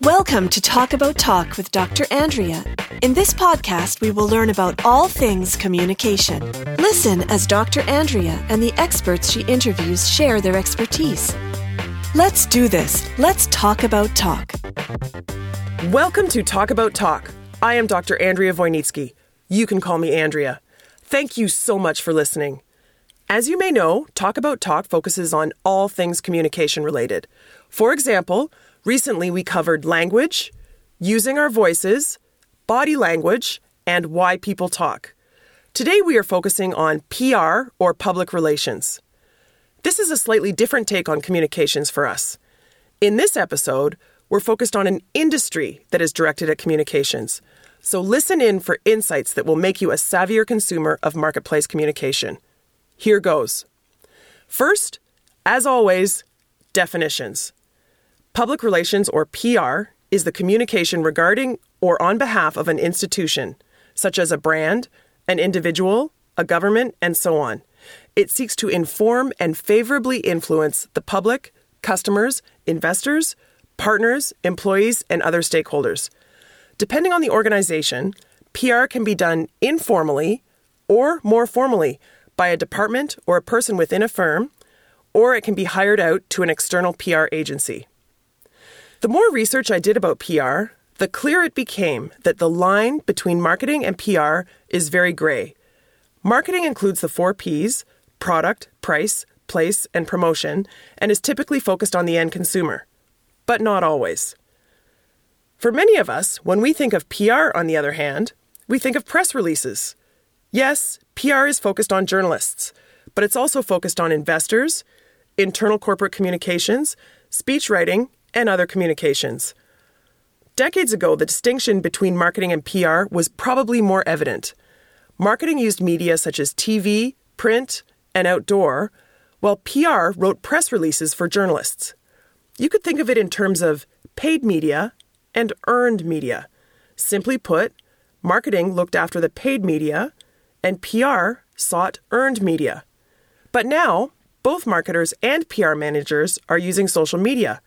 Welcome to Talk About Talk with Dr. Andrea. In this podcast, we will learn about all things communication. Listen as Dr. Andrea and the experts she interviews share their expertise. Let's do this. Let's talk about talk. Welcome to Talk About Talk. I am Dr. Andrea Wojnicki. You can call me Andrea. Thank you so much for listening. As you may know, Talk About Talk focuses on all things communication related. For example, Recently, we covered language, using our voices, body language, and why people talk. Today, we are focusing on PR or public relations. This is a slightly different take on communications for us. In this episode, we're focused on an industry that is directed at communications. So listen in for insights that will make you a savvier consumer of marketplace communication. Here goes. First, as always, definitions. Public relations, or PR, is the communication regarding or on behalf of an institution, such as a brand, an individual, a government, and so on. It seeks to inform and favorably influence the public, customers, investors, partners, employees, and other stakeholders. Depending on the organization, PR can be done informally or more formally by a department or a person within a firm, or it can be hired out to an external PR agency. The more research I did about PR, the clearer it became that the line between marketing and PR is very gray. Marketing includes the four P's product, price, place, and promotion, and is typically focused on the end consumer. But not always. For many of us, when we think of PR, on the other hand, we think of press releases. Yes, PR is focused on journalists, but it's also focused on investors, internal corporate communications, speech writing, and other communications. Decades ago, the distinction between marketing and PR was probably more evident. Marketing used media such as TV, print, and outdoor, while PR wrote press releases for journalists. You could think of it in terms of paid media and earned media. Simply put, marketing looked after the paid media, and PR sought earned media. But now, both marketers and PR managers are using social media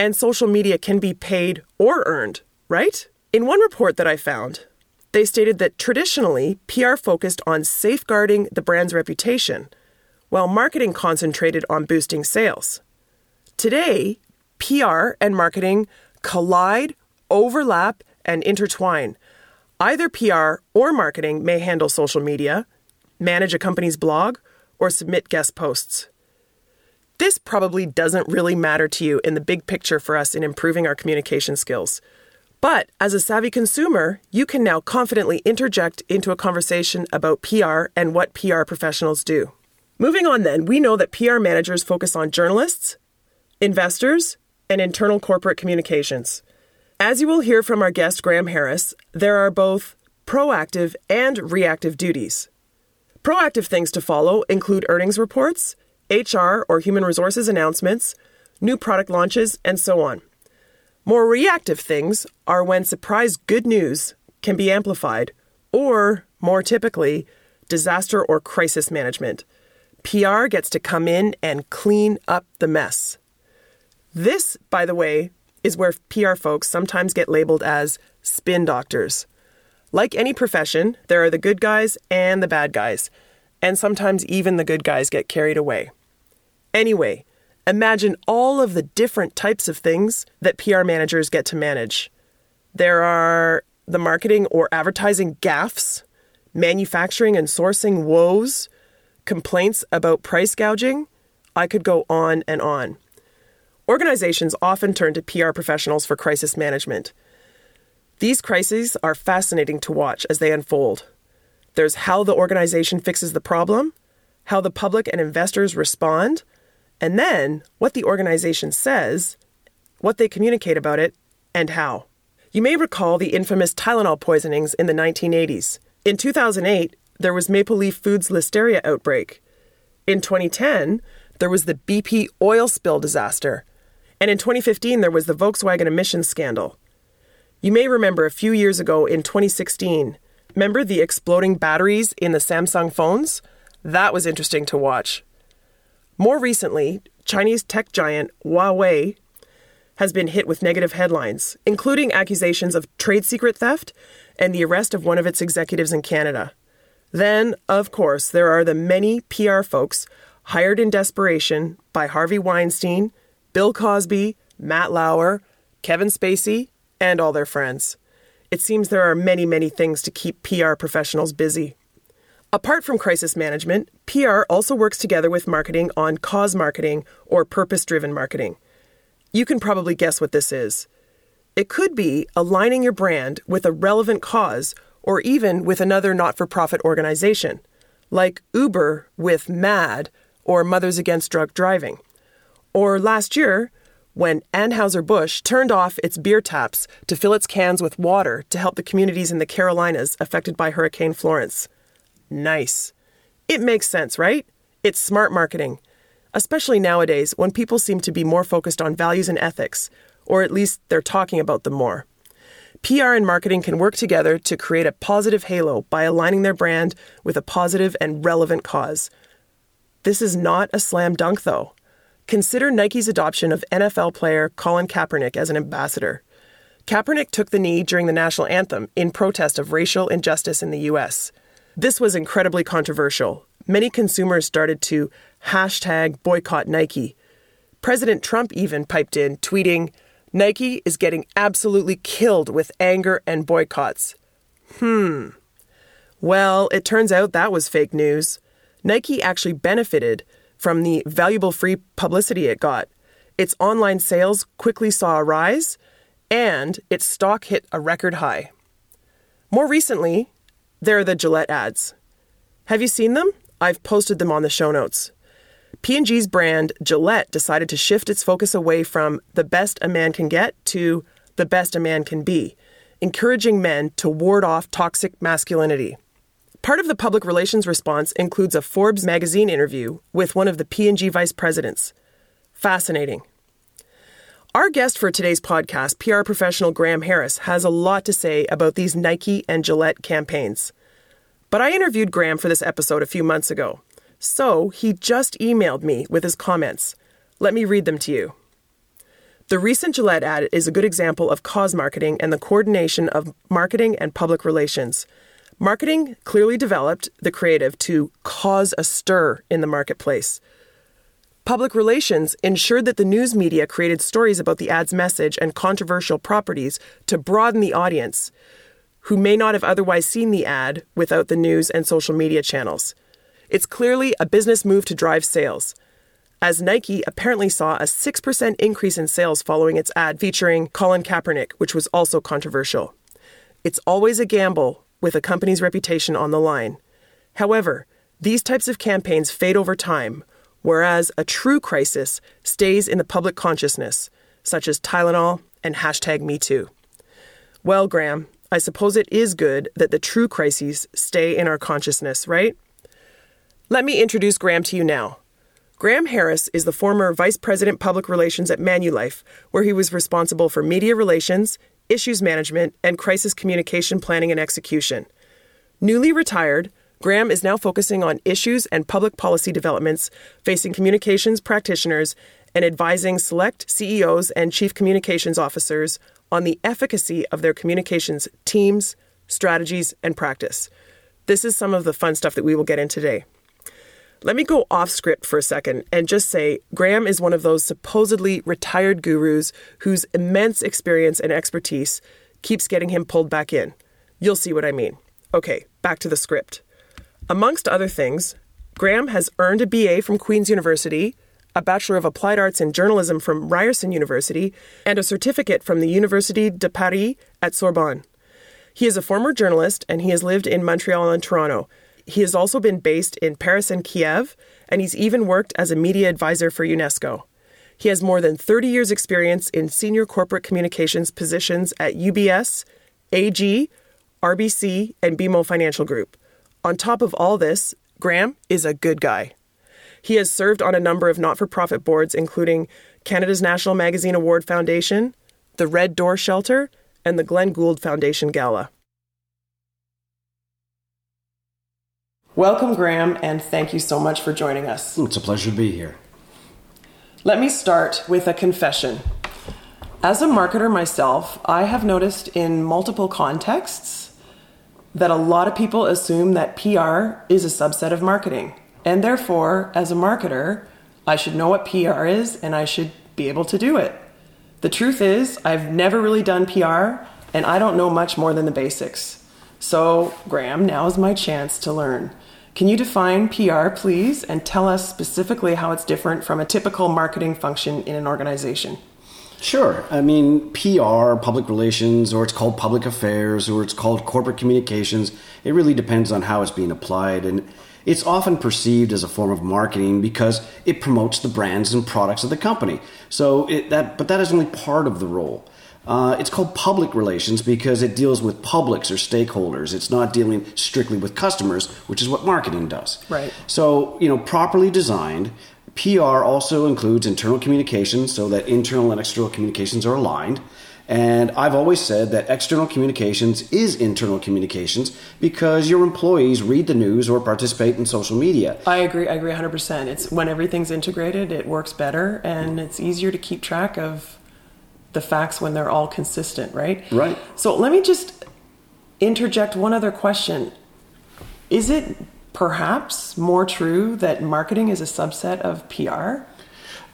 and social media can be paid or earned, right? In one report that I found, they stated that traditionally, PR focused on safeguarding the brand's reputation, while marketing concentrated on boosting sales. Today, PR and marketing collide, overlap, and intertwine. Either PR or marketing may handle social media, manage a company's blog, or submit guest posts. This probably doesn't really matter to you in the big picture for us in improving our communication skills. But as a savvy consumer, you can now confidently interject into a conversation about PR and what PR professionals do. Moving on, then, we know that PR managers focus on journalists, investors, and internal corporate communications. As you will hear from our guest, Graham Harris, there are both proactive and reactive duties. Proactive things to follow include earnings reports, HR or human resources announcements, new product launches, and so on. More reactive things are when surprise good news can be amplified, or, more typically, disaster or crisis management. PR gets to come in and clean up the mess. This, by the way, is where PR folks sometimes get labeled as spin doctors. Like any profession, there are the good guys and the bad guys, and sometimes even the good guys get carried away. Anyway, imagine all of the different types of things that PR managers get to manage. There are the marketing or advertising gaffes, manufacturing and sourcing woes, complaints about price gouging. I could go on and on. Organizations often turn to PR professionals for crisis management. These crises are fascinating to watch as they unfold. There's how the organization fixes the problem, how the public and investors respond, and then what the organization says, what they communicate about it, and how. You may recall the infamous Tylenol poisonings in the 1980s. In 2008, there was Maple Leaf Foods listeria outbreak. In 2010, there was the BP oil spill disaster. And in 2015, there was the Volkswagen emissions scandal. You may remember a few years ago in 2016, Remember the exploding batteries in the Samsung phones? That was interesting to watch. More recently, Chinese tech giant Huawei has been hit with negative headlines, including accusations of trade secret theft and the arrest of one of its executives in Canada. Then, of course, there are the many PR folks hired in desperation by Harvey Weinstein, Bill Cosby, Matt Lauer, Kevin Spacey, and all their friends. It seems there are many, many things to keep PR professionals busy. Apart from crisis management, PR also works together with marketing on cause marketing or purpose driven marketing. You can probably guess what this is. It could be aligning your brand with a relevant cause or even with another not for profit organization, like Uber with MADD or Mothers Against Drug Driving. Or last year, when Anheuser-Busch turned off its beer taps to fill its cans with water to help the communities in the Carolinas affected by Hurricane Florence. Nice. It makes sense, right? It's smart marketing, especially nowadays when people seem to be more focused on values and ethics, or at least they're talking about them more. PR and marketing can work together to create a positive halo by aligning their brand with a positive and relevant cause. This is not a slam dunk, though. Consider Nike's adoption of NFL player Colin Kaepernick as an ambassador. Kaepernick took the knee during the national anthem in protest of racial injustice in the U.S. This was incredibly controversial. Many consumers started to hashtag boycott Nike. President Trump even piped in, tweeting, Nike is getting absolutely killed with anger and boycotts. Hmm. Well, it turns out that was fake news. Nike actually benefited from the valuable free publicity it got. Its online sales quickly saw a rise, and its stock hit a record high. More recently, there are the Gillette ads. Have you seen them? I've posted them on the show notes. P&G's brand Gillette decided to shift its focus away from the best a man can get to the best a man can be, encouraging men to ward off toxic masculinity. Part of the public relations response includes a Forbes magazine interview with one of the P&G vice presidents. Fascinating. Our guest for today's podcast, PR professional Graham Harris, has a lot to say about these Nike and Gillette campaigns. But I interviewed Graham for this episode a few months ago, so he just emailed me with his comments. Let me read them to you. The recent Gillette ad is a good example of cause marketing and the coordination of marketing and public relations. Marketing clearly developed the creative to cause a stir in the marketplace. Public relations ensured that the news media created stories about the ad's message and controversial properties to broaden the audience, who may not have otherwise seen the ad without the news and social media channels. It's clearly a business move to drive sales, as Nike apparently saw a 6% increase in sales following its ad featuring Colin Kaepernick, which was also controversial. It's always a gamble with a company's reputation on the line. However, these types of campaigns fade over time, whereas a true crisis stays in the public consciousness, such as Tylenol and hashtag MeToo. Well, Graham, I suppose it is good that the true crises stay in our consciousness, right? Let me introduce Graham to you now. Graham Harris is the former Vice President Public Relations at Manulife, where he was responsible for media relations, issues management, and crisis communication planning and execution. Newly retired, Graham is now focusing on issues and public policy developments facing communications practitioners and advising select CEOs and chief communications officers on the efficacy of their communications teams, strategies, and practice. This is some of the fun stuff that we will get in today. Let me go off script for a second and just say Graham is one of those supposedly retired gurus whose immense experience and expertise keeps getting him pulled back in. You'll see what I mean. Okay, back to the script. Amongst other things, Graham has earned a BA from Queen's University, a Bachelor of Applied Arts in Journalism from Ryerson University, and a certificate from the Université de Paris at Sorbonne. He is a former journalist and he has lived in Montreal and Toronto. He has also been based in Paris and Kiev, and he's even worked as a media advisor for UNESCO. He has more than 30 years' experience in senior corporate communications positions at UBS, AG, RBC, and BMO Financial Group. On top of all this, Graham is a good guy. He has served on a number of not for profit boards, including Canada's National Magazine Award Foundation, the Red Door Shelter, and the Glenn Gould Foundation Gala. Welcome, Graham, and thank you so much for joining us. It's a pleasure to be here. Let me start with a confession. As a marketer myself, I have noticed in multiple contexts that a lot of people assume that PR is a subset of marketing. And therefore, as a marketer, I should know what PR is and I should be able to do it. The truth is, I've never really done PR and I don't know much more than the basics. So, Graham, now is my chance to learn. Can you define PR, please, and tell us specifically how it's different from a typical marketing function in an organization? Sure. I mean, PR, public relations, or it's called public affairs, or it's called corporate communications. It really depends on how it's being applied. And it's often perceived as a form of marketing because it promotes the brands and products of the company. So it, that, but that is only part of the role. Uh, it's called public relations because it deals with publics or stakeholders. It's not dealing strictly with customers, which is what marketing does. Right. So, you know, properly designed, PR also includes internal communications so that internal and external communications are aligned. And I've always said that external communications is internal communications because your employees read the news or participate in social media. I agree. I agree 100%. It's when everything's integrated, it works better and it's easier to keep track of the facts when they're all consistent, right? Right. So let me just interject one other question. Is it perhaps more true that marketing is a subset of PR?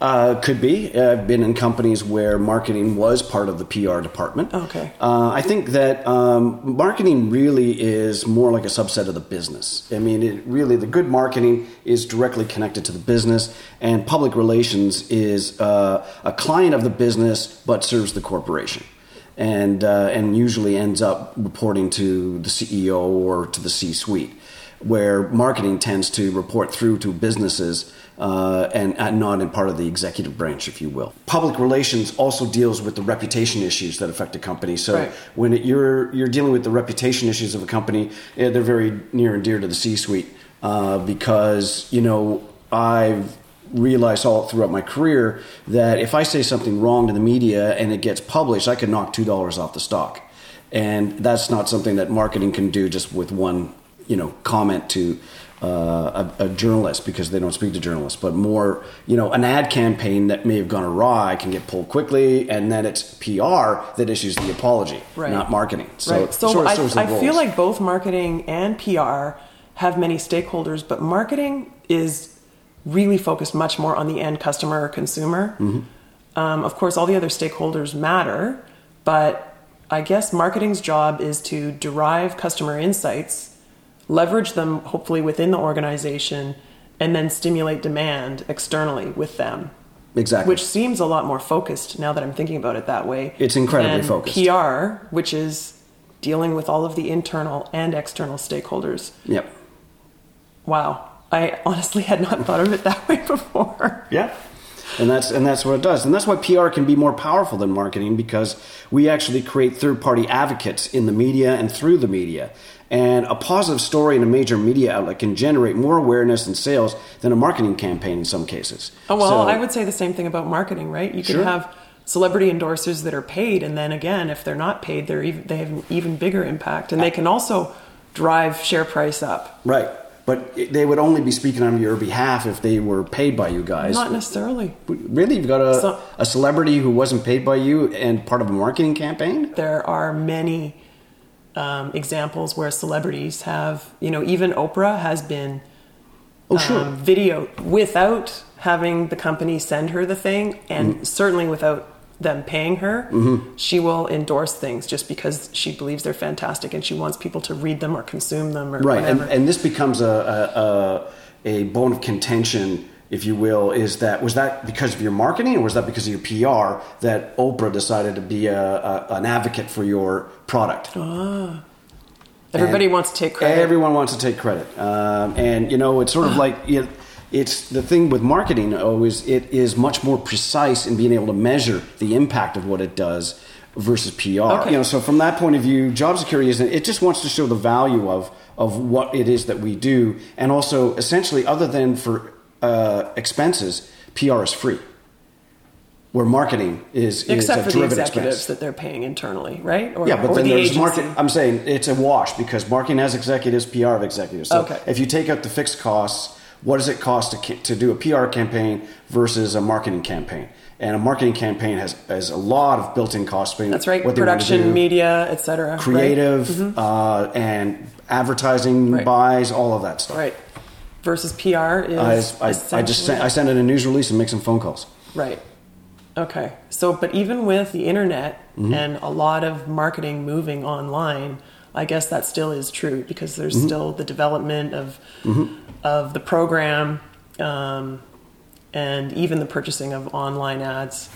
Uh, could be. Uh, I've been in companies where marketing was part of the PR department. Okay. Uh, I think that um, marketing really is more like a subset of the business. I mean, it really the good marketing is directly connected to the business, and public relations is uh, a client of the business but serves the corporation. And, uh, and usually ends up reporting to the CEO or to the C suite, where marketing tends to report through to businesses uh, and, and, not in part of the executive branch, if you will. Public relations also deals with the reputation issues that affect a company. So Right. when it, you're you're dealing with the reputation issues of a company, they're very near and dear to the C-suite uh, because you know I've realized all throughout my career that if I say something wrong to the media and it gets published, I can knock two dollars off the stock, and that's not something that marketing can do just with one you know comment to uh, a, a journalist because they don't speak to journalists, but more, you know, an ad campaign that may have gone awry can get pulled quickly, and then it's PR that issues the apology, Right. not marketing. So, right. So sort of I, I feel like both marketing and PR have many stakeholders, but marketing is really focused much more on the end customer or consumer. Mm-hmm. Um, of course, all the other stakeholders matter, but I guess marketing's job is to derive customer insights, leverage them hopefully within the organization, and then stimulate demand externally with them. exactly. Which seems a lot more focused now that I'm thinking about it that way. It's incredibly focused. PR, which is dealing with all of the internal and external stakeholders. yep. Wow. I honestly had not thought of it that way before. Yeah. And that's and that's what it does. And that's why PR can be more powerful than marketing because we actually create third-party advocates in the media and through the media. And a positive story in a major media outlet can generate more awareness and sales than a marketing campaign in some cases. Oh, well, So- I would say the same thing about marketing, right? You can Sure. have celebrity endorsers that are paid, and then again, if they're not paid, they're even, they have an even bigger impact, and they can also drive share price up. Right. But they would only be speaking on your behalf if they were paid by you guys. Not necessarily. Really? You've got a, So- a celebrity who wasn't paid by you and part of a marketing campaign? There are many um, examples where celebrities have, you know, even Oprah has been Oh, sure. um, video without having the company send her the thing, and Mm-hmm. certainly without them paying her. She will endorse things just because she believes they're fantastic and she wants people to read them or consume them or right. And, and this becomes a, a, a, a bone of contention, if you will, is that was that because of your marketing or was that because of your PR that Oprah decided to be a, a, an advocate for your product? Ah. Everybody and wants to take credit. Everyone wants to take credit, um, and you know it's sort of like you know, it's the thing with marketing. Always, it is much more precise in being able to measure the impact of what it does versus PR. Okay. You know, so from that point of view, job security isn't it just wants to show the value of of what it is that we do, and also essentially, other than for uh, expenses, PR is free where marketing is, is Except for the executives expense. that they're paying internally, right? Or, Yeah, but then the there's agency. market. I'm saying it's a wash because marketing has executives, PR of executives. So Okay. if you take out the fixed costs, what does it cost to, to do a PR campaign versus a marketing campaign? And a marketing campaign has, has a lot of built-in costs. being That's right. What they want to Production, do, media, etc. creative, uh, and advertising Right. buys, all of that stuff. Right. Versus PR is. I, I, I just sent, I send in a news release and make some phone calls. Right. Okay. So, but even with the internet Mm-hmm. and a lot of marketing moving online, I guess that still is true because there's Mm-hmm. still the development of of the program um, and even the purchasing of online ads.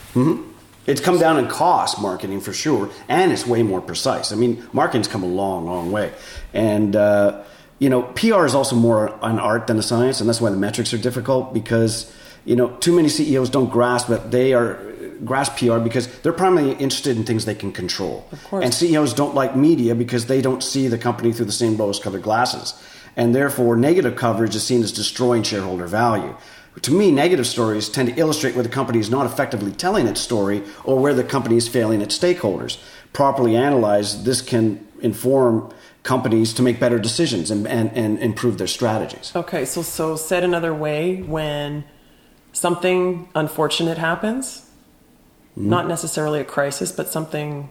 It's come down in cost marketing for sure, and it's way more precise. I mean, marketing's come a long, long way, and uh, you know, PR is also more an art than a science, and that's why the metrics are difficult because you know, too many CEOs don't grasp that they are grasp PR because they're primarily interested in things they can control. Of course. And CEOs don't like media because they don't see the company through the same rose-colored glasses, and therefore, negative coverage is seen as destroying shareholder value. To me, negative stories tend to illustrate where the company is not effectively telling its story or where the company is failing its stakeholders. Properly analyzed, this can inform companies to make better decisions and, and, and improve their strategies. Okay. So, so said another way, when something unfortunate happens, Mm-hmm. not necessarily a crisis, but something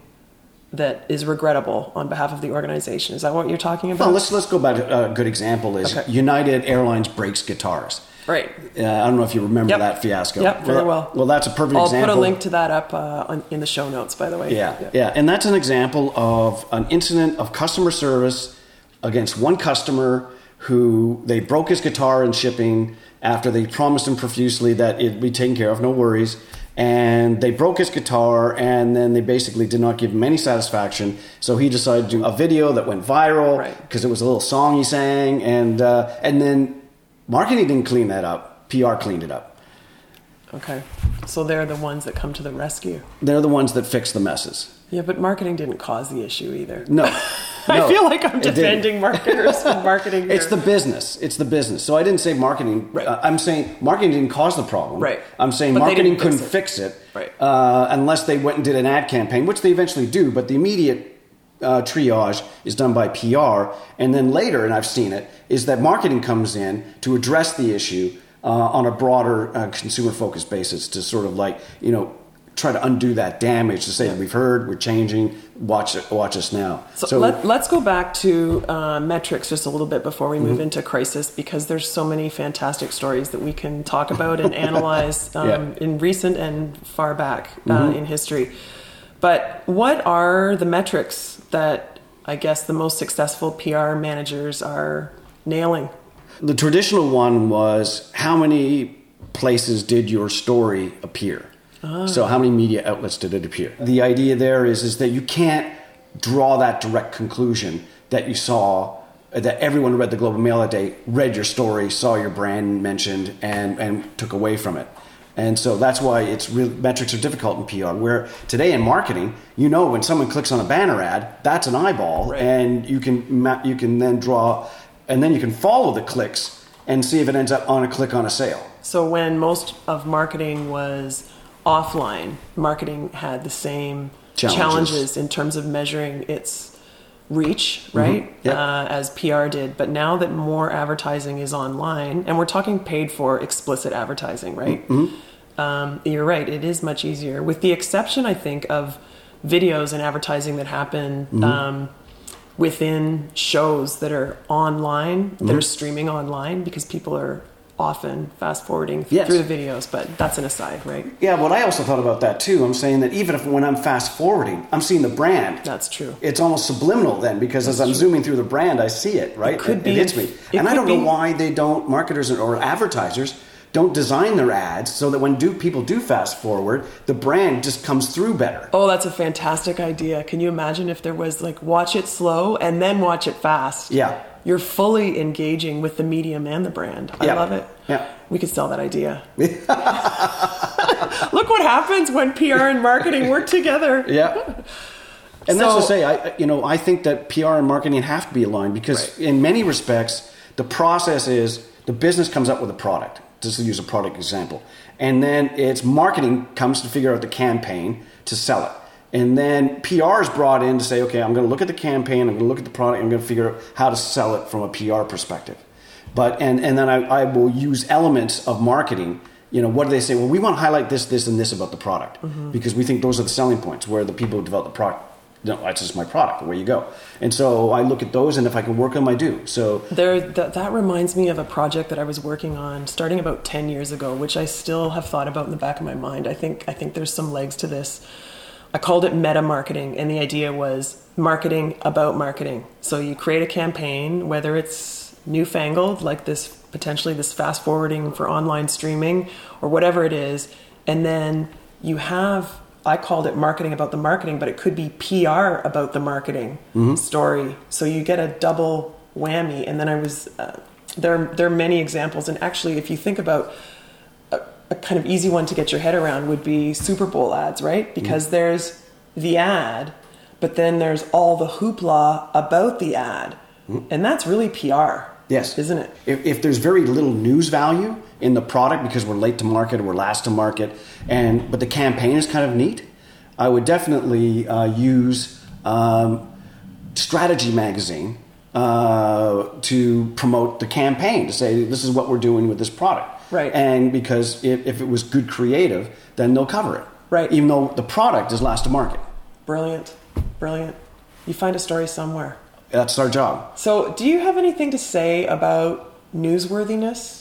that is regrettable on behalf of the organization. Is that what you're talking about? Well, let's, let's go back to a good example is Okay. United Airlines breaks guitars. right. Uh, I don't know if you remember Yep. that fiasco. Yep, very well. Well, that's a perfect example. I'll put a link to that up uh, on, in the show notes, by the way. Yeah, yeah, and that's an example of an incident of customer service against one customer who they broke his guitar in shipping after they promised him profusely that it'd be taken care of, no worries. And they broke his guitar, and then they basically did not give him any satisfaction. So he decided to do a video that went viral Right. because it was a little song he sang, and uh, and then marketing didn't clean that up. PR cleaned it up. Okay. So they're the ones that come to the rescue. They're the ones that fix the messes. Yeah, but marketing didn't cause the issue either. No, I feel like I'm defending marketers and marketing. It's the business. It's the business. So I didn't say marketing. Right. Uh, I'm saying marketing didn't cause the problem. Right. I'm saying But marketing didn't fix couldn't it. fix it. Right. Uh, unless they went and did an ad campaign, which they eventually do. But the immediate uh, triage is done by PR, and then later, and I've seen it, is that marketing comes in to address the issue uh, on a broader uh, consumer-focused basis to sort of like you know try to undo that damage to say we've heard, we're changing, watch it, watch us now. So, let, let's go back to uh, metrics just a little bit before we Mm-hmm. move into crisis because there's so many fantastic stories that we can talk about and analyze um, Yeah. Mm-hmm. in recent and far back uh, in history. But what are the metrics that I guess the most successful PR managers are nailing? The traditional one was how many places did your story appear? So how many media outlets did it appear? The idea there is is that you can't draw that direct conclusion that you saw that everyone who read the Globe and Mail that day read your story, saw your brand mentioned, and and took away from it. And so that's why it's real metrics are difficult in PR. Where today in marketing, you know when someone clicks on a banner ad, that's an eyeball, Right. and you can ma- you can then draw, and then you can follow the clicks and see if it ends up on a click on a sale. So when most of marketing was offline, marketing had the same Challenges. challenges, in terms of measuring its reach, right? Yep. Uh, as PR did. But now that more advertising is online, and we're talking paid for explicit advertising, right? Um, you're right. It is much easier, with the exception, I think, of videos and advertising that happen. Um, within shows that are online, that are streaming online, because people are often fast forwarding Yes. through the videos. But that's an aside, right? Yeah, what I also thought about that too. I'm saying that even if when I'm fast forwarding, I'm seeing the brand. That's true. It's almost subliminal then because as I'm zooming through the brand, I see it, right? could it, be hits me. it And I don't know be- why they don't, marketers or advertisers, don't design their ads so that when do people do fast forward, the brand just comes through better. Oh, that's a fantastic idea. Can you imagine if there was like watch it slow and then watch it fast? Yeah. You're fully engaging with the medium and the brand. I Yeah. love it. Yeah. We could sell that idea. Look what happens when PR and marketing work together. Yeah. And that's So- to say, I you know I think that PR and marketing have to be aligned because Right. in many respects the process is the business comes up with a product just to use a product example. And then it's marketing comes to figure out the campaign to sell it. And then PR is brought in to say, okay, I'm going to look at the campaign, I'm going to look at the product, I'm going to figure out how to sell it from a PR perspective. But and and then I, I will use elements of marketing. You know, what do they say? Well, we want to highlight this, this, and this about the product Mm-hmm. because we think those are the selling points where the people who develop the product. No, that's just my product. Where you go, and so I look at those, and if I can work them, I do. So There, that, that reminds me of a project that I was working on starting about 10 years ago, which I still have thought about in the back of my mind. I think, I think there's some legs to this. I called it meta marketing, and the idea was marketing about marketing. So you create a campaign, whether it's newfangled, like this potentially this fast forwarding for online streaming or whatever it is, and then you have I called it marketing about the marketing, but it could be PR about the marketing story. So you get a double whammy. And then I was uh, there. There are many examples, and actually, if you think about a, kind of easy one to get your head around, would be Super Bowl ads, right? Because there's the ad, but then there's all the hoopla about the ad, and that's really PR. Yes. isn't it? If, if there's very little news value in the product because we're late to market or we're last to market, and but the campaign is kind of neat, I would definitely uh, use um, Strategy Magazine uh, to promote the campaign to say this is what we're doing with this product. Right. And because if, if it was good creative, then they'll cover it. Right. Even though the product is last to market. Brilliant, brilliant. You find a story somewhere. That's our job. So, do you have anything to say about newsworthiness?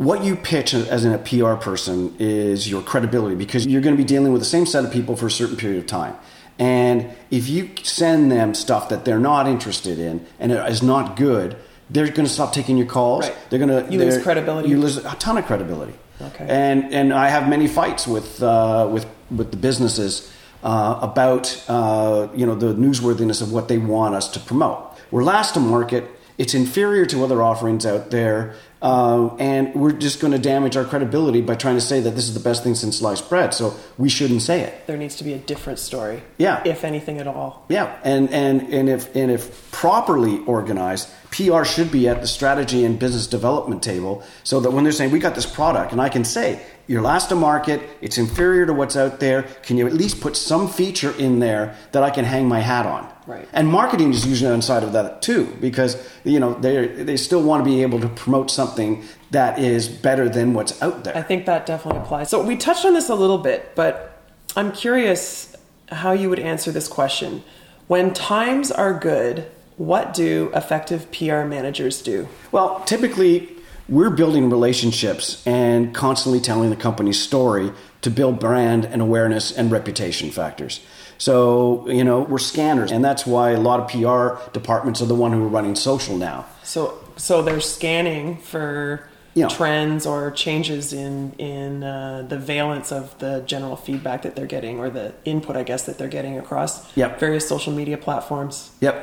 what you pitch as in a PR person is your credibility because you're going to be dealing with the same set of people for a certain period of time. And if you send them stuff that they're not interested in and it is not good, they're going to stop taking your calls. Right. They're going to You lose credibility. You lose a ton of credibility. Okay. And and I have many fights with uh, with with the businesses uh, about uh, you know the newsworthiness of what they want us to promote. We're last to market. It's inferior to other offerings out there, uh, and we're just going to damage our credibility by trying to say that this is the best thing since sliced bread. So we shouldn't say it. There needs to be a different story. Yeah. If anything at all. Yeah, and and and if and if properly organized, PR should be at the strategy and business development table, so that when they're saying we got this product, and I can say you're last to market, it's inferior to what's out there. Can you at least put some feature in there that I can hang my hat on? Right. And marketing is usually on side of that too, because you know they they still want to be able to promote something that is better than what's out there. I think that definitely applies. So, we touched on this a little bit, but I'm curious how you would answer this question. When times are good, what do effective PR managers do? Well, typically, we're building relationships and constantly telling the company's story to build brand and awareness and reputation factors. So, you know, we're scanners, and that's why a lot of PR departments are the one who are running social now. So, so they're scanning for Yeah. trends or changes in in uh, the valence of the general feedback that they're getting, or the input, I guess, that they're getting across Yep. various social media platforms. Yep.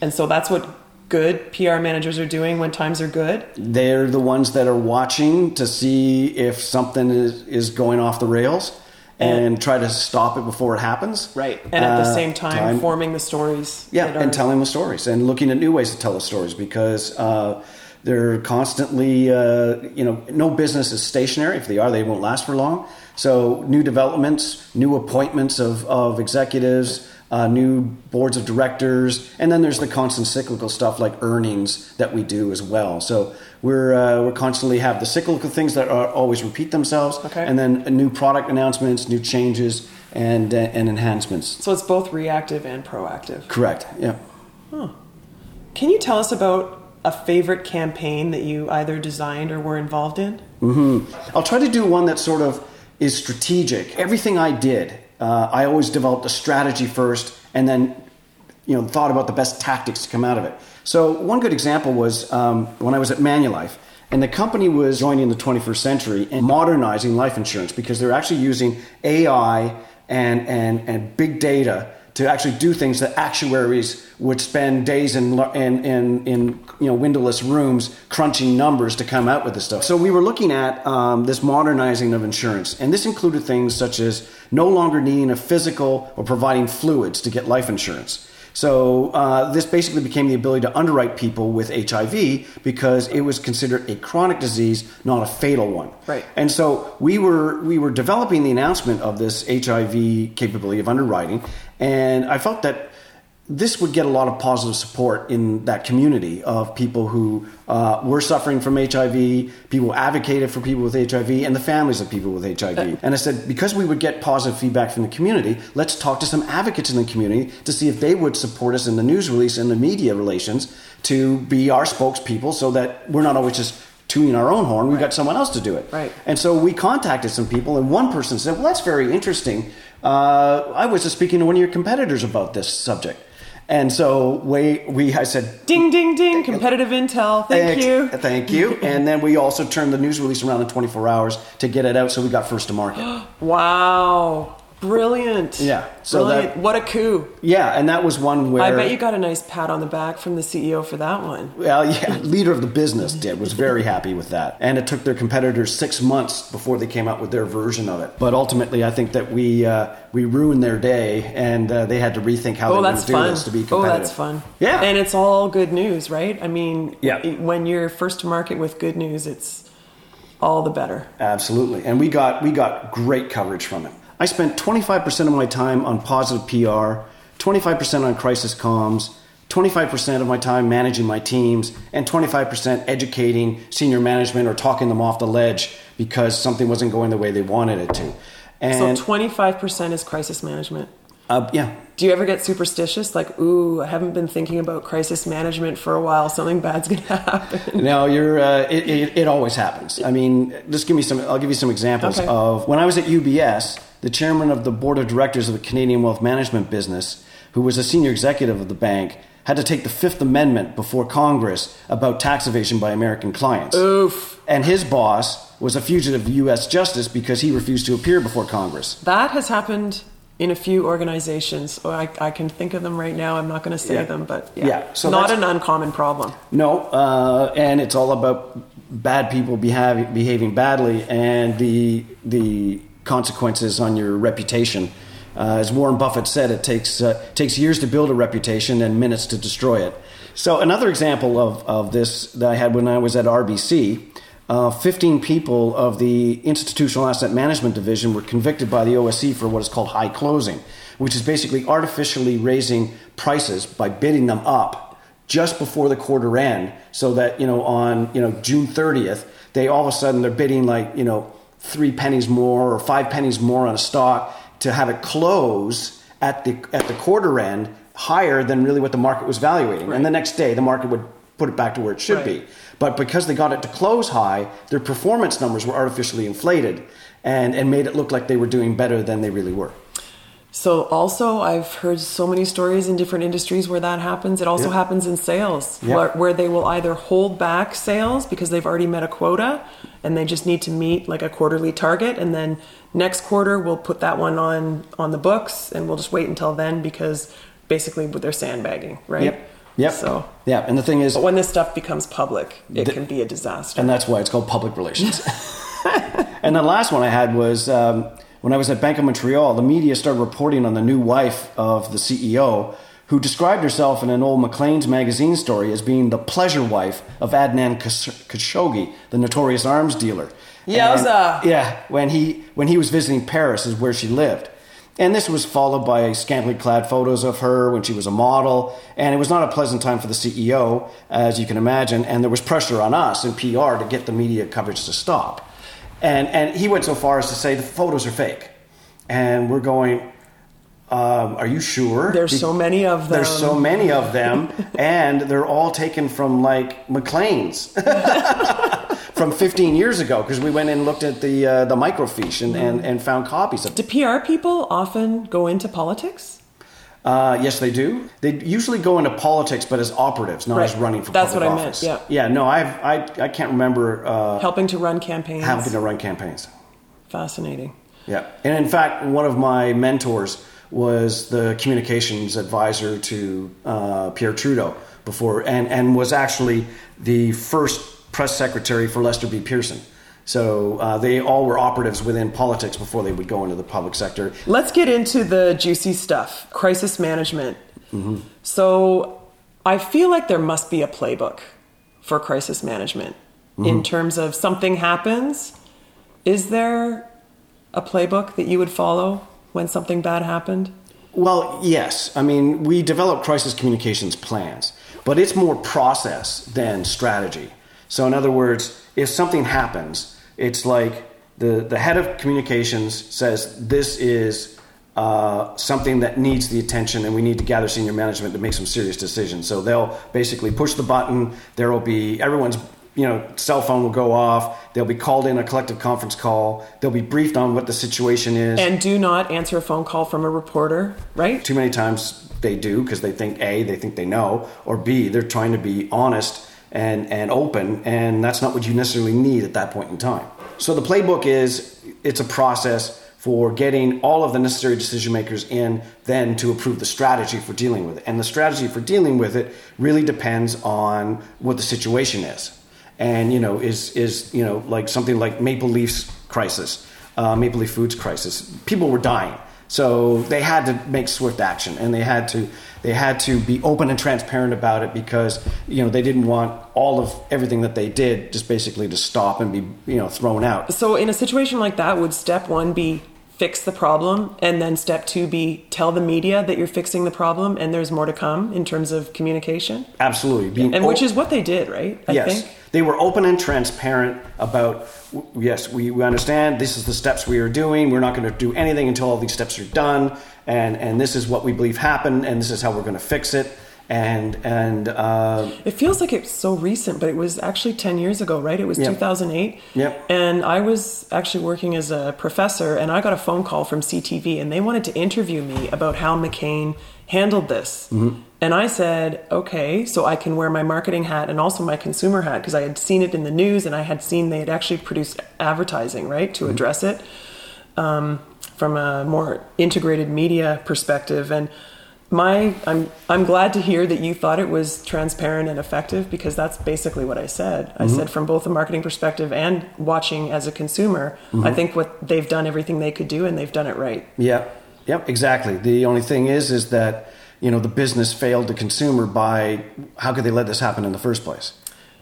And so that's what good PR managers are doing when times are good. They're the ones that are watching to see if something is, is going off the rails and try to stop it before it happens. Right. And at the Uh, same time, forming the stories. Yeah, and telling the stories and looking at new ways to tell the stories because uh, they're constantly, uh, you know, no business is stationary. If they are, they won't last for long. So, new developments, new appointments of, of executives, uh, new boards of directors, and then there's the constant cyclical stuff like earnings that we do as well. So, we're, uh, we're constantly have the cyclical things that are, always repeat themselves, Okay. and then new product announcements, new changes, and, uh, and enhancements. So it's both reactive and proactive. Correct, yeah. Can you tell us about a favorite campaign that you either designed or were involved in? I'll try to do one that sort of is strategic. Everything I did, uh, I always developed a strategy first, and then you know thought about the best tactics to come out of it. So one good example was um, when I was at Manulife, and the company was joining the 21st century and modernizing life insurance because they're actually using AI and and and big data to actually do things that actuaries would spend days in, in, in, in you know, windowless rooms crunching numbers to come out with this stuff. So we were looking at um, this modernizing of insurance, and this included things such as no longer needing a physical or providing fluids to get life insurance. So uh, this basically became the ability to underwrite people with HIV because it was considered a chronic disease, not a fatal one. Right. And so we were we were developing the announcement of this HIV capability of underwriting, and I felt that this would get a lot of positive support in that community of people who uh, were suffering from HIV, people advocated for people with HIV, and the families of people with HIV. and I said, because we would get positive feedback from the community, let's talk to some advocates in the community to see if they would support us in the news release and the media relations to be our spokespeople so that we're not always just tuning our own horn. We've got someone else to do it. Right. And so we contacted some people, and one person said, well, that's very interesting. Uh, I was just speaking to one of your competitors about this subject. And so we, we I said, Ding, ding, ding. Competitive intel. Thank Thanks. you. Thank you. and then we also turned the news release around in 24 hours to get it out so we got first to market. Wow. Brilliant. Yeah, so Brilliant. that- what a coup. yeah, and that was one where I bet you got a nice pat on the back from the CEO for that one. Well, yeah, leader of the business did was very happy with that, and it took their competitors six months before they came out with their version of it. But ultimately, I think that we uh, we ruined their day, and uh, they had to rethink how Oh, they would do fun. this to be competitive. oh, that's fun. Yeah, And it's all good news, right? I mean, Yeah. when you're first to market with good news, it's all the better. Absolutely. And we got we got great coverage from it. I spent 25% of my time on positive PR, 25% on crisis comms, 25% of my time managing my teams, and 25% educating senior management or talking them off the ledge because something wasn't going the way they wanted it to. And so 25% is crisis management. Uh, yeah, Do you ever get superstitious? Like, ooh, I haven't been thinking about crisis management for a while. Something bad's going to happen. No, you're. Uh, it, it, it always happens. I mean, just give me some. I'll give you some examples Okay. of when I was at UBS. The chairman of the board of directors of the Canadian wealth management business, who was a senior executive of the bank, had to take the Fifth Amendment before Congress about tax evasion by American clients. Oof. And his boss was a fugitive U.S. justice because he refused to appear before Congress. That has happened in a few organizations. Oh, I, I can think of them right now. I'm not going to say Yeah. them, but yeah, Yeah, so not an uncommon problem. No, uh, and it's all about bad people behave, behaving badly and the the consequences on your reputation. Uh, as Warren Buffett said, it takes uh, takes years to build a reputation and minutes to destroy it. So another example of, of this that I had when I was at RBC, uh, 15 people of the Institutional Asset Management Division were convicted by the OSC for what is called high closing, which is basically artificially raising prices by bidding them up just before the quarter end so that you know on you know June 30th they all of a sudden they're bidding like you know three pennies more or five pennies more on a stock to have it close at the at the quarter end higher than really what the market was valuating and the next day the market would put it back to where it should Right. be but because they got it to close high their performance numbers were artificially inflated and and made it look like they were doing better than they really were So also, I've heard so many stories in different industries where that happens. It also Yeah. happens in sales, Yeah. where, where they will either hold back sales because they've already met a quota and they just need to meet like a quarterly target, and then next quarter we'll put that one on on the books, and we'll just wait until then because basically they're sandbagging, right? Yep. Yep. So, yeah and the thing is but when this stuff becomes public, it The- can be a disaster. and that's why it's called public relations. and the last one I had was um, when I was at Bank of Montreal. The media started reporting on the new wife of the CEO, who described herself in an old Maclean's magazine story as being the pleasure wife of Adnan Khas- Khashoggi, the notorious arms dealer. Yowza. And- yeah, when he when he was visiting Paris, is where she lived. And this was followed by scantily clad photos of her when she was a model. And it was not a pleasant time for the CEO, as you can imagine. And there was pressure on us in PR to get the media coverage to stop. And, and he went so far as to say the photos are fake. And we're going, um, are you sure? There's Be- so many of them. There's so many of them, and they're all taken from like Maclean's from 15 years ago because we went and looked at the uh, the microfiche and, and, and found copies of. Do PR people often go into politics? Uh, yes, they do. They usually go into politics, but as operatives, not as running for That's what I meant, yeah. yeah. No, I've I I can't remember uh, Helping to run campaigns. having to run campaigns. Fascinating. Yeah, and in fact, one of my mentors was the communications advisor to uh, Pierre Trudeau before, and and was actually the first press secretary for Lester B. Pearson. So uh, they all were operatives within politics before they would go into the public sector. Let's get into the juicy stuff crisis management. Mm-hmm. So I feel like there must be a playbook for crisis management mm-hmm. in terms of something happens. Is there a playbook that you would follow when something bad happened? Well, yes. I mean, we develop crisis communications plans, but it's more process than strategy. So, in other words, if something happens, it's like the, the head of communications says this is uh, something that needs the attention and we need to gather senior management to make some serious decisions. So they'll basically push the button. There will be everyone's you know cell phone will go off. They'll be called in a collective conference call. They'll be briefed on what the situation is. And do not answer a phone call from a reporter, right? Too many times they do because they think A, they think they know, or B, they're trying to be honest and, and open, and that's not what you necessarily need at that point in time. So the playbook is it's a process for getting all of the necessary decision makers in then to approve the strategy for dealing with it. And the strategy for dealing with it really depends on what the situation is. And you know, is is you know like something like Maple Leafs crisis, uh, Maple Leaf Foods crisis. People were dying, so they had to make swift action, and they had to they had to be open and transparent about it because you know they didn't want all of everything that they did just basically to stop and be you know thrown out. So in a situation like that, would step one be fix the problem and then step two be tell the media that you're fixing the problem and there's more to come in terms of communication absolutely Being and which is what they did right I yes think? They were open and transparent about yes we, we understand this is the steps we are doing we're not going to do anything until all these steps are done and and this is what we believe happened and this is how we're going to fix it and and uh, it feels like it's so recent, but it was actually ten years ago, right? It was yep. 2008. Yep. And I was actually working as a professor, and I got a phone call from CTV, and they wanted to interview me about how McCain handled this. Mm-hmm. And I said, okay, so I can wear my marketing hat and also my consumer hat because I had seen it in the news, and I had seen they had actually produced advertising, right, to mm-hmm. address it um, from a more integrated media perspective, and my I'm I'm glad to hear that you thought it was transparent and effective because that's basically what I said. I mm-hmm. said from both a marketing perspective and watching as a consumer, mm-hmm. I think what they've done everything they could do and they've done it right. Yeah. Yep, exactly. The only thing is is that you know the business failed the consumer by how could they let this happen in the first place?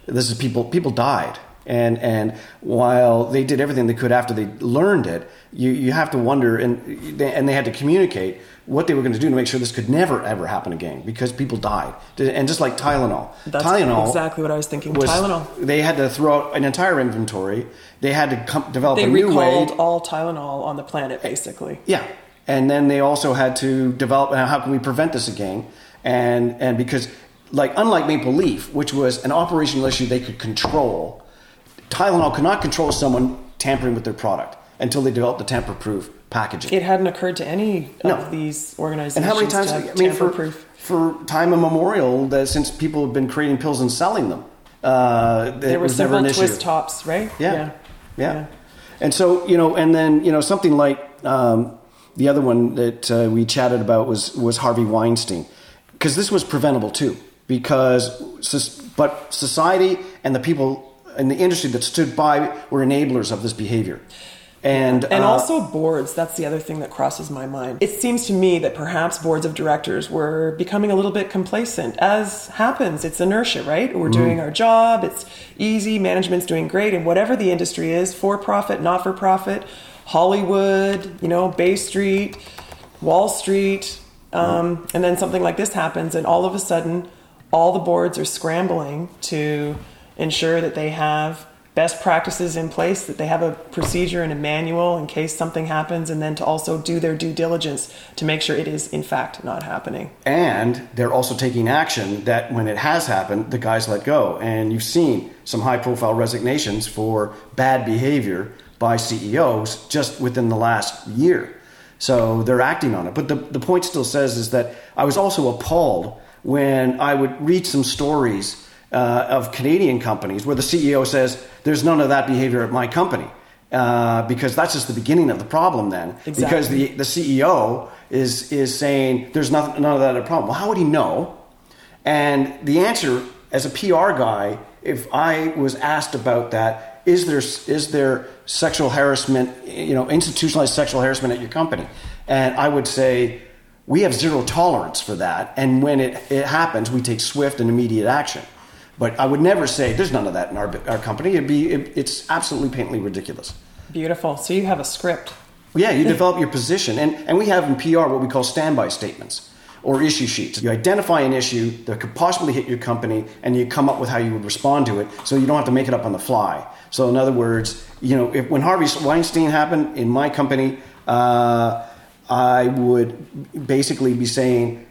This is people people died. And and while they did everything they could after they learned it, you, you have to wonder and they, and they had to communicate what they were going to do to make sure this could never ever happen again because people died. And just like Tylenol, That's Tylenol exactly what I was thinking. Was, Tylenol. They had to throw out an entire inventory. They had to come, develop they a new way. They recalled all Tylenol on the planet, basically. Yeah, and then they also had to develop how can we prevent this again? And and because like unlike Maple Leaf, which was an operational issue they could control, Tylenol could not control someone tampering with their product until they developed the tamper-proof packaging. It hadn't occurred to any no. of these organizations. And how many times? I mean, for, for time immemorial, that since people have been creating pills and selling them, uh, there were several twist tops, right? Yeah. Yeah. yeah. yeah. And so you know, and then you know, something like um, the other one that uh, we chatted about was was Harvey Weinstein, because this was preventable too. Because, but society and the people in the industry that stood by were enablers of this behavior. And, and uh, also boards. That's the other thing that crosses my mind. It seems to me that perhaps boards of directors were becoming a little bit complacent, as happens. It's inertia, right? We're mm-hmm. doing our job. It's easy. Management's doing great, and whatever the industry is, for profit, not for profit, Hollywood, you know, Bay Street, Wall Street, um, and then something like this happens, and all of a sudden, all the boards are scrambling to ensure that they have best practices in place, that they have a procedure and a manual in case something happens, and then to also do their due diligence to make sure it is in fact not happening. And they're also taking action that when it has happened, the guys let go. And you've seen some high profile resignations for bad behavior by CEOs just within the last year. So they're acting on it. But the, the point still says is that I was also appalled when I would read some stories uh, of Canadian companies where the CEO says, There's none of that behavior at my company. Uh, because that's just the beginning of the problem then. Exactly. Because the, the CEO is, is saying there's nothing, none of that a problem. Well, how would he know? And the answer, as a PR guy, if I was asked about that, is there is there sexual harassment, you know, institutionalized sexual harassment at your company? And I would say we have zero tolerance for that. And when it, it happens, we take swift and immediate action. But I would never say there's none of that in our, our company. It'd be, it, it's absolutely patently ridiculous. Beautiful. So you have a script. Yeah, you develop your position. And, and we have in PR what we call standby statements or issue sheets. You identify an issue that could possibly hit your company and you come up with how you would respond to it so you don't have to make it up on the fly. So, in other words, you know, if, when Harvey Weinstein happened in my company, uh, I would basically be saying,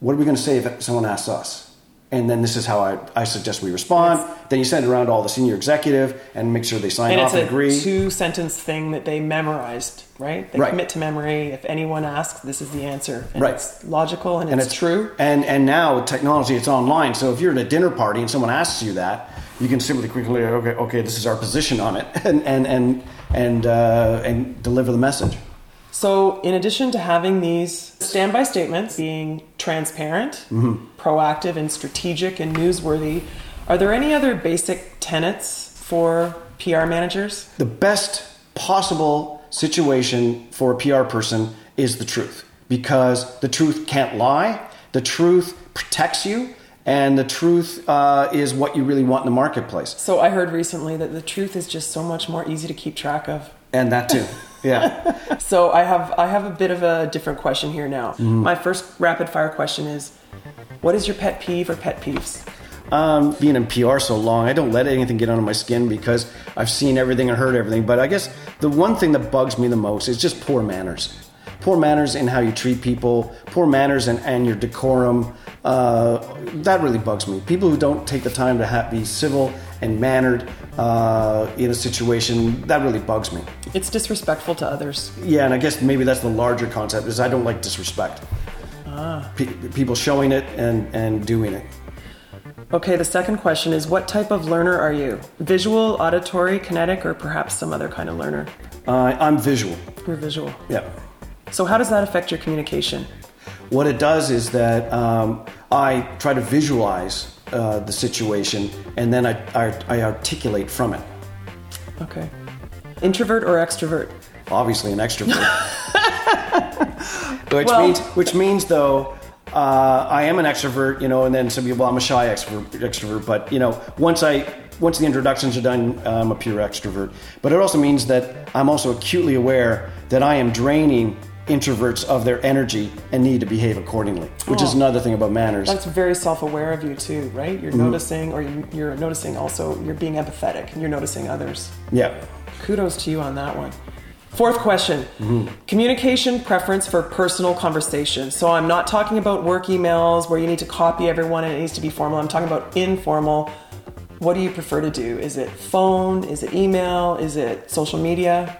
What are we going to say if someone asks us? and then this is how I, I suggest we respond. Then you send it around to all the senior executive and make sure they sign and off and agree. It's a two sentence thing that they memorized, right? They right. commit to memory. If anyone asks, this is the answer. And right. It's logical and, and it's, it's, true. And and now with technology, it's online. So if you're at a dinner party and someone asks you that, you can simply quickly okay okay this is our position on it and and and and uh, and deliver the message. So, in addition to having these standby statements being transparent, mm-hmm. proactive, and strategic and newsworthy, are there any other basic tenets for PR managers? The best possible situation for a PR person is the truth because the truth can't lie, the truth protects you. And the truth uh, is what you really want in the marketplace. So I heard recently that the truth is just so much more easy to keep track of. And that too. Yeah. so I have I have a bit of a different question here now. Mm. My first rapid fire question is, what is your pet peeve or pet peeves? Um, being in PR so long, I don't let anything get under my skin because I've seen everything and heard everything. But I guess the one thing that bugs me the most is just poor manners. Poor manners in how you treat people, poor manners and, and your decorum. Uh, that really bugs me. People who don't take the time to be civil and mannered uh, in a situation that really bugs me. It's disrespectful to others. Yeah, and I guess maybe that's the larger concept is I don't like disrespect. Ah. P- people showing it and and doing it. Okay, the second question is what type of learner are you? Visual, auditory, kinetic, or perhaps some other kind of learner? Uh, I'm visual. You're visual. Yeah. So, how does that affect your communication? What it does is that um, I try to visualize uh, the situation and then I, I, I articulate from it. Okay. Introvert or extrovert? Obviously, an extrovert. which well, means, which means though, uh, I am an extrovert, you know, and then some people, well, I'm a shy extrovert, extrovert. But you know, once I once the introductions are done, I'm a pure extrovert. But it also means that I'm also acutely aware that I am draining introverts of their energy and need to behave accordingly, which oh, is another thing about manners. That's very self-aware of you too, right? You're mm-hmm. noticing, or you're noticing also, you're being empathetic and you're noticing others. Yeah. Kudos to you on that one. Fourth question mm-hmm. communication preference for personal conversation. So I'm not talking about work emails where you need to copy everyone and it needs to be formal. I'm talking about informal. What do you prefer to do? Is it phone? Is it email? Is it social media?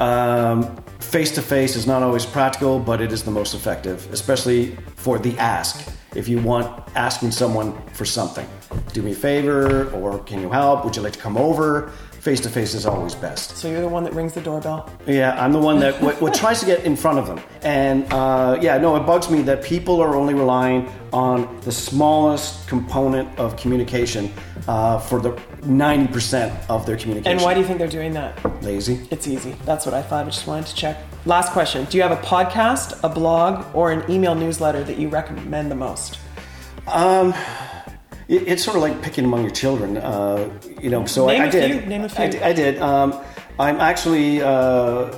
Face to face is not always practical, but it is the most effective, especially for the ask. If you want asking someone for something, do me a favor, or can you help? Would you like to come over? Face to face is always best. So you're the one that rings the doorbell. Yeah, I'm the one that what, what tries to get in front of them. And uh, yeah, no, it bugs me that people are only relying on the smallest component of communication uh, for the 90% of their communication. And why do you think they're doing that? Lazy. It's easy. That's what I thought. I just wanted to check. Last question Do you have a podcast, a blog, or an email newsletter that you recommend the most? Um, it, it's sort of like picking among your children. Uh, you know, so Name I, I did. Few. Name a few. I, I did. Um, I'm actually uh,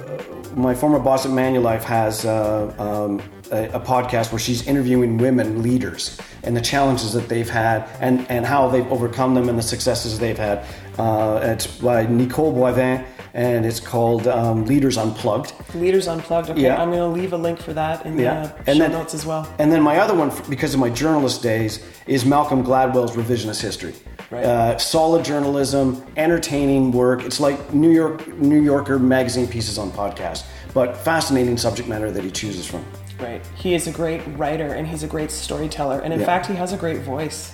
my former boss at Manulife has uh, um, a, a, podcast where she's interviewing women leaders and the challenges that they've had and, and how they've overcome them and the successes they've had. Uh, it's by Nicole Boivin and it's called um, Leaders Unplugged. Leaders Unplugged. Okay, yeah. I'm going to leave a link for that in yeah. the and show then, notes as well. And then my other one, because of my journalist days, is Malcolm Gladwell's Revisionist History. Right. Uh, solid journalism, entertaining work. It's like New York New Yorker magazine pieces on podcast, but fascinating subject matter that he chooses from. Right. He is a great writer and he's a great storyteller, and in yeah. fact, he has a great voice.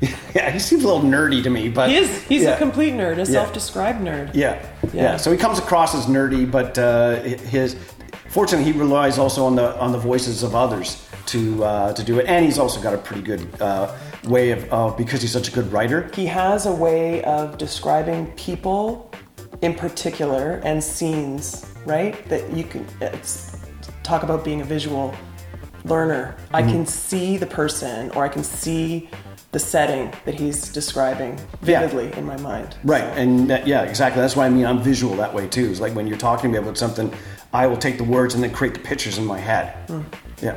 Yeah, he seems a little nerdy to me, but he is. He's yeah. a complete nerd, a yeah. self-described nerd. Yeah. yeah, yeah. So he comes across as nerdy, but uh, his fortunately he relies also on the on the voices of others to uh, to do it, and he's also got a pretty good uh, way of, of because he's such a good writer. He has a way of describing people in particular and scenes, right? That you can talk about being a visual learner. I Mm-hmm. can see the person or I can see the setting that he's describing Yeah. vividly in my mind. Right, and that, yeah, exactly. That's why I mean I'm visual that way too. It's like when you're talking to me about something, I will take the words and then create the pictures in my head. Yeah.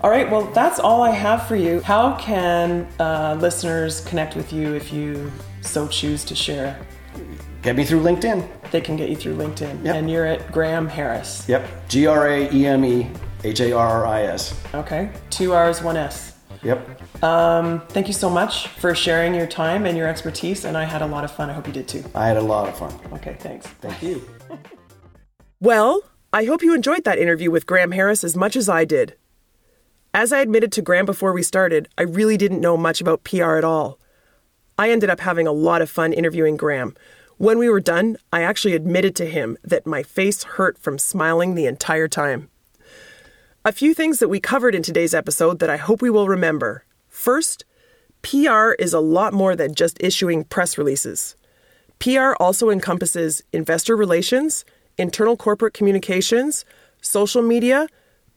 All right, well, that's all I have for you. How can uh, listeners connect with you if you so choose to share? Get me through LinkedIn. They can get you through LinkedIn. Yep. And you're at Graeme Harris. Yep. G R A E M E H A R R I S. Okay. Two R's, one S. Yep. Um, thank you so much for sharing your time and your expertise, and I had a lot of fun. I hope you did too. I had a lot of fun. Okay, thanks. Thank you. Well, I hope you enjoyed that interview with Graeme Harris as much as I did. As I admitted to Graeme before we started, I really didn't know much about PR at all. I ended up having a lot of fun interviewing Graeme. When we were done, I actually admitted to him that my face hurt from smiling the entire time. A few things that we covered in today's episode that I hope we will remember. First, PR is a lot more than just issuing press releases. PR also encompasses investor relations, internal corporate communications, social media,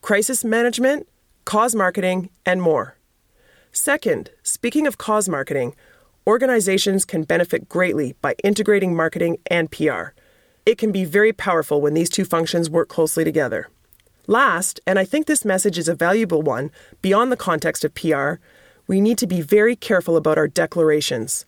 crisis management, cause marketing, and more. Second, speaking of cause marketing, organizations can benefit greatly by integrating marketing and PR. It can be very powerful when these two functions work closely together. Last, and I think this message is a valuable one beyond the context of PR, we need to be very careful about our declarations.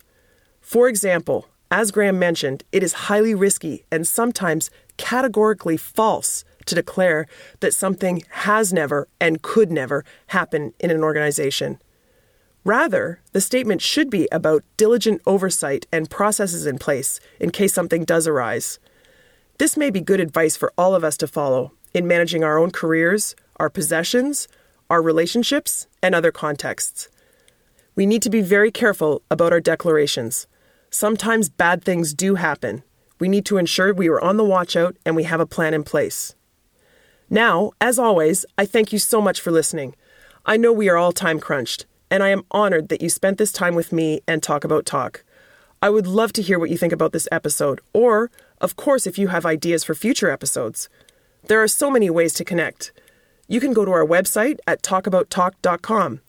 For example, as Graeme mentioned, it is highly risky and sometimes categorically false to declare that something has never and could never happen in an organization. Rather, the statement should be about diligent oversight and processes in place in case something does arise. This may be good advice for all of us to follow in managing our own careers, our possessions, our relationships, and other contexts. We need to be very careful about our declarations. Sometimes bad things do happen. We need to ensure we are on the watch out and we have a plan in place. Now, as always, I thank you so much for listening. I know we are all time crunched, and I am honored that you spent this time with me and Talk About Talk. I would love to hear what you think about this episode, or, of course, if you have ideas for future episodes. There are so many ways to connect. You can go to our website at talkabouttalk.com.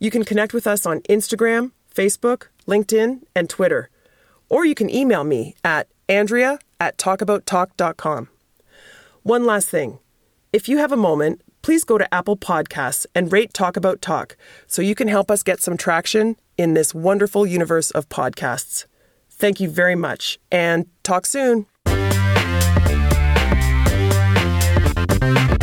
You can connect with us on Instagram, Facebook, LinkedIn, and Twitter. Or you can email me at andrea at talkabouttalk.com. One last thing. If you have a moment, please go to Apple Podcasts and rate Talk About Talk so you can help us get some traction in this wonderful universe of podcasts. Thank you very much and talk soon. Thank you.